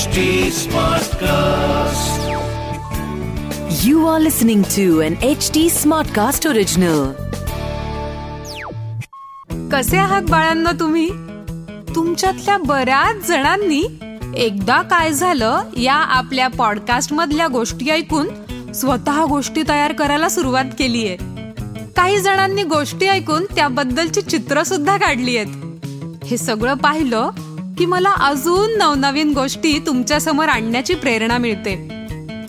HD Smartcast. You are listening to an HD Smartcast original. कसे आहात बाळांनो तुम्ही तुमच्यातल्या बऱ्याच जणांनी एकदा काय झालं या आपल्या पॉडकास्ट मधल्या गोष्टी ऐकून स्वतः गोष्टी तयार करायला सुरुवात केली आहे काही जणांनी गोष्टी ऐकून त्याबद्दलची चित्र सुद्धा काढली आहेत हे सगळं पाहिलं की मला अजून नवनवीन गोष्टी तुमच्यासमोर आणण्याची प्रेरणा मिळते.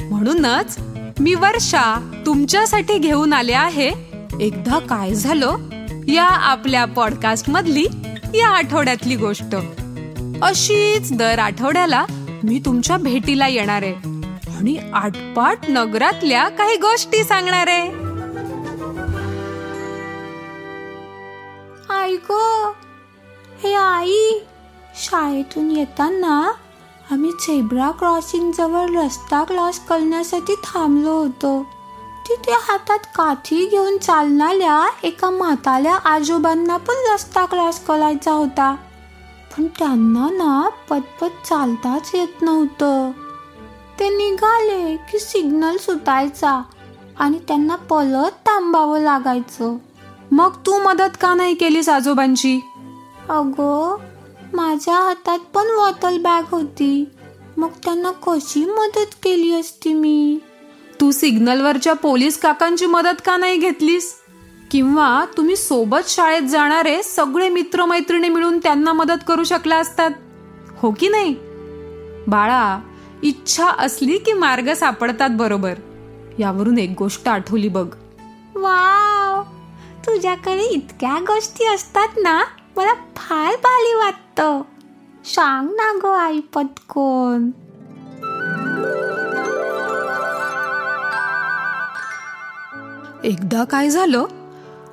म्हणूनच मी वर्षा तुमच्यासाठी घेऊन आले आहे. एकदा काय झालं? या आपल्या पॉडकास्ट मधली या आठवड्यातली गोष्ट. अशीच दर आठवड्याला मी तुमच्या भेटीला येणार आहे. आणि आटपाट नगरातल्या काही गोष्टी सांगणार आहे. आई हे आई शाळेतून येताना आम्ही झेब्रा क्रॉसिंग जवळ रस्ता क्रॉस करण्यासाठी थांबलो होतो. तिथे हातात काठी घेऊन चालणाऱ्या एका म्हाताऱ्या आजोबांना पण रस्ता क्रॉस करायचा होता. पण त्यांना ना पटपट चालताच येत नव्हतं. ते निघाले की सिग्नल सुटायचा आणि त्यांना परत थांबावं लागायचं. मग तू मदत का नाही केलीस आजोबांची? अगो माझ्या हातात पण वॉटर बॅग होती. मग त्यांना कशी मदत केली असती मी? तू सिग्नलवरच्या पोलीस काकांची मदत का नाही घेतलीस? किंवा तुम्ही सोबत शाळेत जाणारे सगळे मित्रमैत्रिणी मिळून त्यांना मदत करू शकला असतात? हो की नाही? बाळा इच्छा असली की मार्ग सापडतात बरोबर. यावरून एक गोष्ट आठवली बघ. वाव! तुझ्याकडे इतक्या गोष्टी असतात ना मला फार भारी वाटतं. सांग ना ग आई पटकोन. एकदा काय झालं?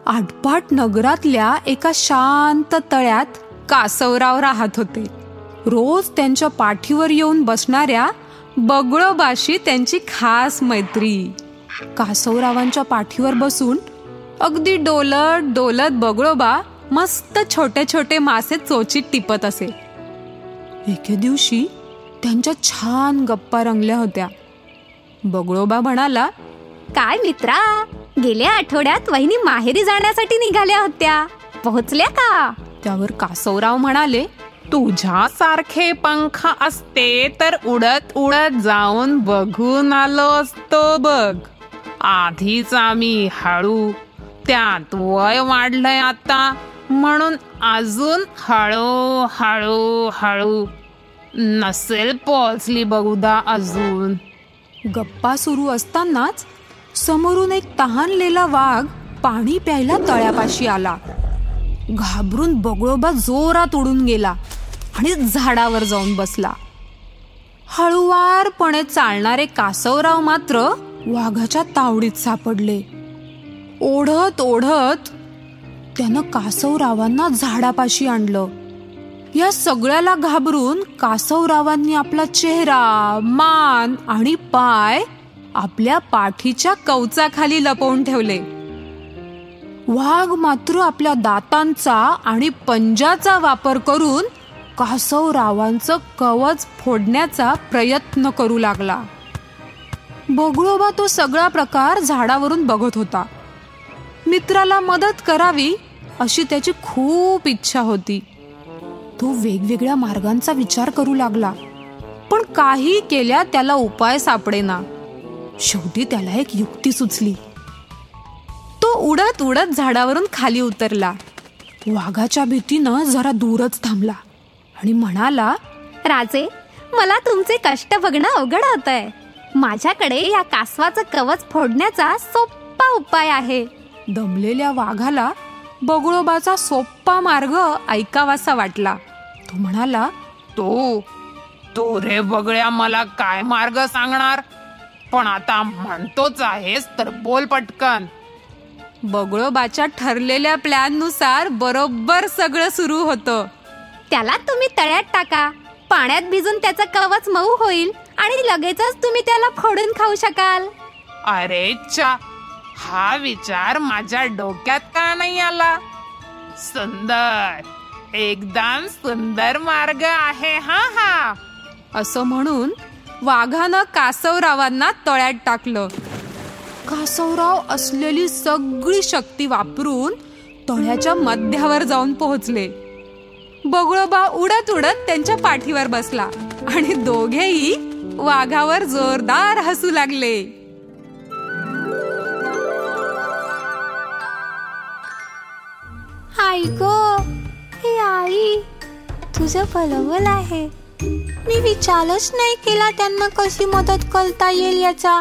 आटपाट नगरातल्या एका शांत तळ्यात कासवराव राहत होते. रोज त्यांच्या पाठीवर येऊन बसणाऱ्या बगळोबाशी त्यांची खास मैत्री. कासवरावांच्या पाठीवर बसून अगदी डोलत डोलत बगळोबा मस्त छोटे छोटे मासे चोचीत टिपत असे. एके दिवशी त्यांच्या छान गप्पा रंगल्या होत्या. बगळोबा म्हणाला काय मित्रा गेल्या आठवड्यात वहिनी माहेरी जाण्यासाठी निघाल्या होत्या. पोहोचल्या का? त्यावर कासवराव म्हणाले तुझ्यासारखे पंख असते तर उडत उडत जाऊन बघून आलो असतो बघ. आधीच आम्ही हळू त्यात वय वाढलंय आता. म्हणून अजून हळू हळू हळू. नसेल पोचली बघूदा अजून. गप्पा सुरू असतानाच समोरून एक तहानलेला वाघ पाणी प्यायला तळ्यापाशी आला. घाबरून बगळोबा जोरात उडून गेला आणि झाडावर जाऊन बसला. हळुवारपणे चालणारे कासवराव मात्र वाघाच्या तावडीत सापडले. ओढत ओढत त्यानं कासवरावांना झाडापाशी आणलं. या सगळ्याला घाबरून कासवरावांनी आपला चेहरा मान आणि पाय आपल्या पाठीच्या कवचाखाली लपवून ठेवले. वाघ मात्र आपल्या दातांचा आणि पंजाचा वापर करून कासवरावांचं कवच फोडण्याचा प्रयत्न करू लागला. बगळोबा तो सगळा प्रकार झाडावरून बघत होता. मित्राला मदत करावी अशी त्याची खूप इच्छा होती. तो वेगवेगळ्या मार्गांचा विचार करू लागला पण काही केल्या त्याला उपाय सापडेना. शेवटी त्याला एक युक्ती सुचली. तो उडत उडत झाडावरून खाली उतरला. वाघाच्या भीतीनं जरा दूरच थांबला आणि म्हणाला राजे मला तुमचे कष्ट बघणं अवघड होत आहे माझ्याकडे या कासवाचं कवच फोडण्याचा सोपा उपाय आहे. दमलेल्या वाघाला बगळोबाचा सोप्पा मार्ग ऐकावासा वाटला. तो म्हणाला तो तो रे बगळ्या मला काय मार्ग सांगणार? पण आता म्हणतोच आहेस तर बोल पटकन. बगळोबाच्या ठरलेल्या प्लॅननुसार बरोबर सगळं सुरू होतं. त्याला तुम्ही तळ्यात टाका. पाण्यात भिजून त्याचं कवच मऊ होईल आणि लगेचच तुम्ही त्याला फोडून खाऊ शकाल. अरे चा हा विचार माझ्या डोक्यात का नाही आला? सुंदर. एकदम सुंदर मार्ग आहे हा हा. असं म्हणून वाघानं कासवरावांना तळ्यात टाकलं. कासवराव असलेली सगळी शक्ती वापरून तळ्याच्या मध्यावर जाऊन पोहोचले. बगळोबा उडत उडत त्यांच्या पाठीवर बसला आणि दोघेही वाघावर जोरदार हसू लागले. आई ग हे आई तुझं भलवल आहे. मी विचारच नाही केला त्यांना कशी मदत करता येईल याचा.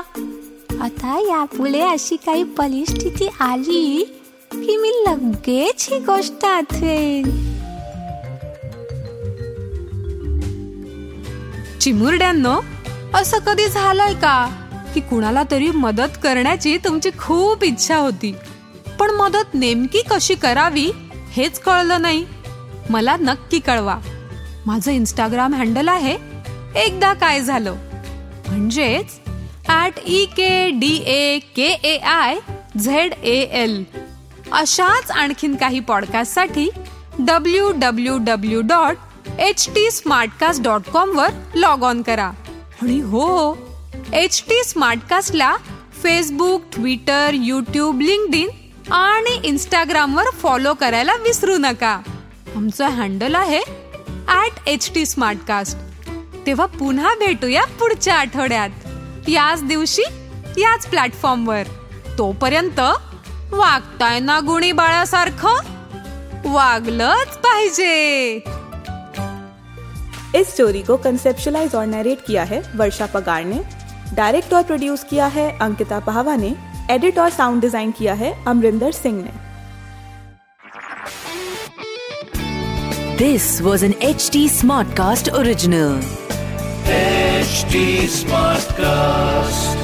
आता यापुढे अशी काही परिस्थिती आली की मी लगेच ही गोष्ट आठवेन. चिमुरड्यांनो असं कधी झालंय का की कुणाला तरी मदत करण्याची तुमची खूप इच्छा होती? पण मदत नेमकी कशी करावी हेच कळलं नाही. मला नक्की कळवा. माझं इंस्टाग्राम हँडल आहे. एकदा काय झालं? म्हणजेच at E K D A K A I Z A L अशाच आणखीन काही पॉडकास्टसाठी W W W dot H T smartcast dot कॉमवर log on करा. आणि हो एच टी स्मार्टकास्टला Facebook Twitter YouTube LinkedIn आणि इंस्टाग्रामवर फॉलो करायला विसरू नका. आमचं हँडल आहे ॲट एच टी स्मार्टकास्ट तेव्हा पुन्हा भेटूया पुढच्या आठवड्यात. याच दिवशी याच प्लॅटफॉर्मवर तोपर्यंत वागताय ना गुणी बाळासारखं? वागलंच पाहिजे. इस स्टोरी को कंसेप्शलाइज और नरेट किया है वर्षा पगार ने. डायरेक्ट और प्रोड्यूस किया है अंकिता पहावा ने. एडिट और साउंड डिजाइन किया है अमरिंदर सिंह ने This was an HT Smartcast original. HT Smartcast.